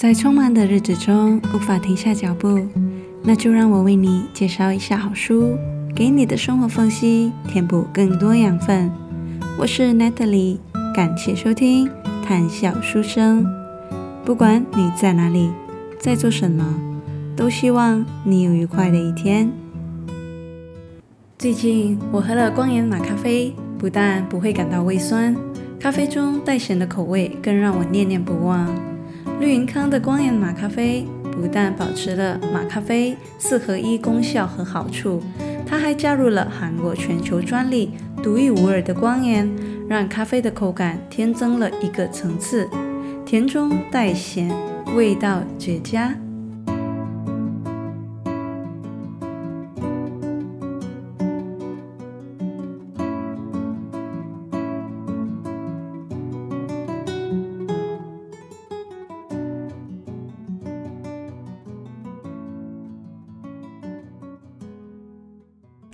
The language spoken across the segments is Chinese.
在匆忙的日子中无法停下脚步，那就让我为你介绍一下好书，给你的生活缝隙填补更多养分。我是 Natalie，感谢收听谈笑书生。不管你在哪里，在做什么，都希望你有愉快的一天。最近我喝了光岩马咖啡，不但不会感到胃酸，咖啡中带咸的口味更让我念念不忘。绿云康的光岩马咖啡不但保持了马咖啡四合一功效和好处，它还加入了韩国全球专利、独一无二的光岩，让咖啡的口感添增了一个层次，甜中带咸，味道绝佳。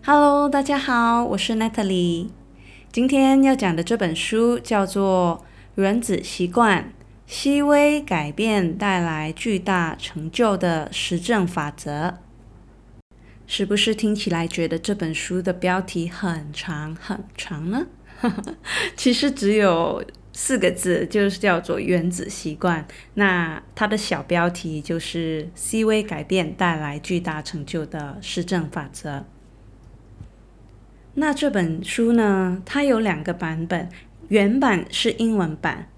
Hello，大家好，我是 Natalie。今天要讲的这本书叫做《原子习惯：细微改变带来巨大成就的实证法则》。是不是听起来觉得这本书的标题很长很长呢？其实只有四个字，就是叫做“原子习惯”。那它的小标题就是“细微改变带来巨大成就的实证法则”。那这本书呢？它有两个版本，原版是英文版，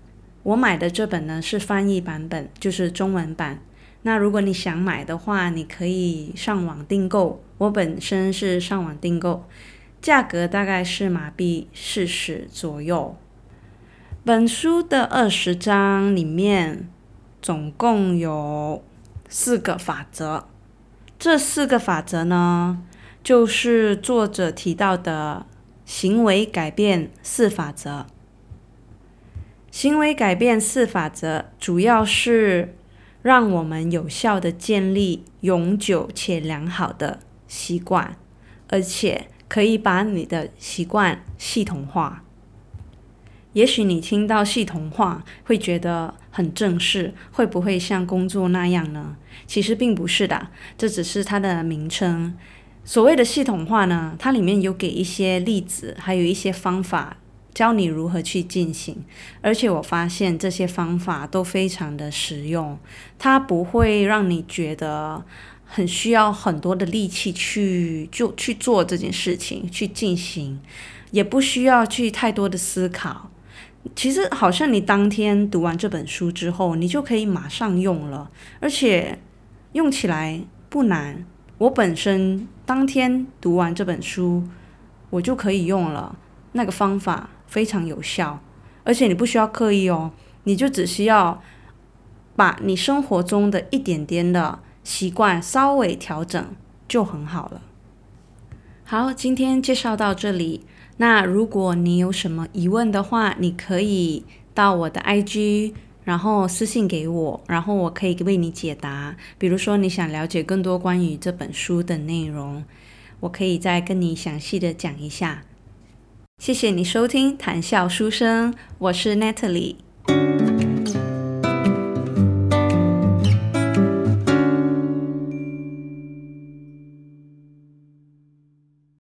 我买的这本呢是翻译版本，就是中文版。那如果你想买的话，你可以上网订购。我本身是上网订购，价格大概是马币四十左右。本书的二十章里面总共有四个法则，这四个法则呢？就是作者提到的行为改变四法则。行为改变四法则主要是让我们有效的建立永久且良好的习惯，而且可以把你的习惯系统化。也许你听到系统化会觉得很正式，会不会像工作那样呢？其实并不是的，这只是它的名称。所谓的系统化呢，它里面有给一些例子，还有一些方法，教你如何去进行。而且我发现这些方法都非常的实用，它不会让你觉得很需要很多的力气去就去做这件事情去进行，也不需要去太多的思考。其实好像你当天读完这本书之后，你就可以马上用了，而且用起来不难。我本身当天读完这本书，我就可以用了。那个方法非常有效，而且你不需要刻意哦，你就只需要把你生活中的一点点的习惯稍微调整就很好了。好，今天介绍到这里。那如果你有什么疑问的话，你可以到我的 IG。然后私信给我，然后我可以为你解答。比如说你想了解更多关于这本书的内容，我可以再跟你详细的讲一下。谢谢你收听谈笑书生，我是 Natalie。